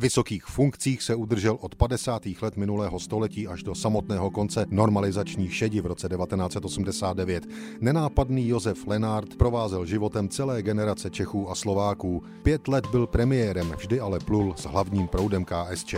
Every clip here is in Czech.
Vysokých funkcích se udržel od 50. let minulého století až do samotného konce normalizační šedi v roce 1989. Nenápadný Josef Lenard provázel životem celé generace Čechů a Slováků. Pět let byl premiérem, vždy ale plul s hlavním proudem KSČ.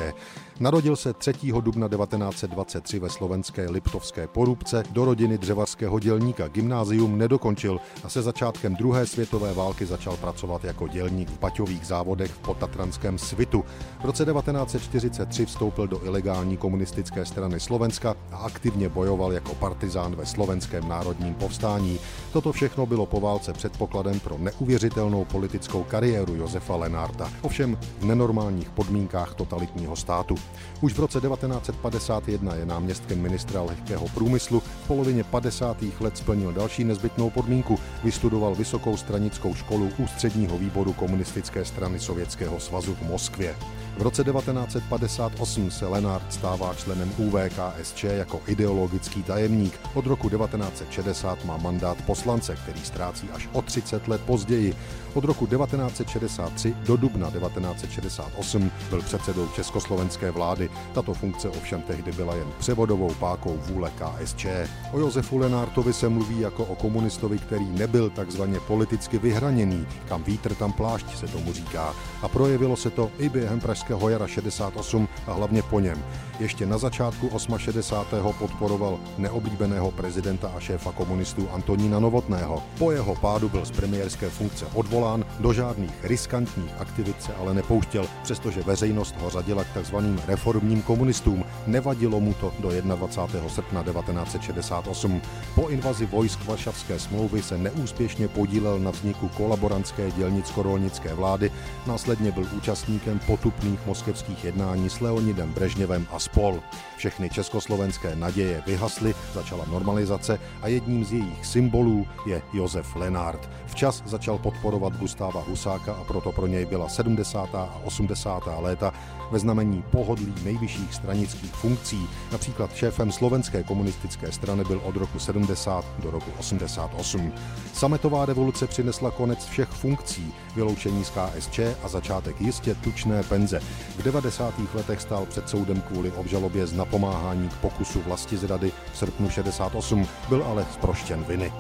Narodil se 3. dubna 1923 ve slovenské Liptovské porubce do rodiny dřevařského dělníka. Gymnázium nedokončil a se začátkem druhé světové války začal pracovat jako dělník v baťových závodech v potatranském Svitu. V roce 1943 vstoupil do ilegální komunistické strany Slovenska a aktivně bojoval jako partizán ve slovenském národním povstání. Toto všechno bylo po válce předpokladem pro neuvěřitelnou politickou kariéru Josefa Lenárta, ovšem v nenormálních podmínkách totalitního státu. Už v roce 1951 je náměstkem ministra lehkého průmyslu, v polovině 50. let splnil další nezbytnou podmínku, vystudoval vysokou stranickou školu ústředního výboru komunistické strany Sovětského svazu v Moskvě. V roce 1958 se Lenard stává členem UVKSČ jako ideologický tajemník. Od roku 1960 má mandát poslance, který ztrácí až o 30 let později. Od roku 1963 do dubna 1968 byl předsedou československé vlády. Tato funkce ovšem tehdy byla jen převodovou pákou vůle KSČ. O Josefu Lenártovi se mluví jako o komunistovi, který nebyl takzvaně politicky vyhraněný. Kam vítr, tam plášť se tomu říká. A projevilo se to i během pražského jara 68 a hlavně po něm. Ještě na začátku 68. podporoval neoblíbeného prezidenta a šéfa komunistů Antonína Novotného. Po jeho pádu byl z premiérské funkce odvolán, do žádných riskantních aktivit se ale nepouštěl, přestože veřejnost ho řadila k takzvaným reformním komunistům. Nevadilo mu to do 21. srpna 1968. Po invazi vojsk Varšavské smlouvy se neúspěšně podílel na vzniku kolaborantské dělnicko-rolnické vlády, následně byl účastníkem potupných moskevských jednání s Leonidem Brežněvem a spol. Všechny československé naděje vyhasly, začala normalizace a jedním z jejich symbolů je Josef Lenard. Včas začal podporovat Gustáva Husáka a proto pro něj byla 70. a 80. léta ve znamení pohodlí nejvyšších stranických funkcí. Například šéfem slovenské komunistické strany byl od roku 70 do roku 88. Sametová revoluce přinesla konec všech funkcí, vyloučení z KSČ a začátek jistě tučné penze. V 90. letech stál před soudem kvůli obžalobě z napomáhání k pokusu vlasti zrady v srpnu 68, byl ale zproštěn viny.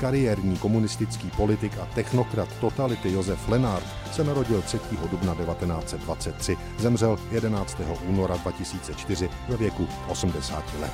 Kariérní komunistický politik a technokrat totality Josef Lenard se narodil 3. dubna 1923, zemřel 11. února 2004 ve věku 80 let.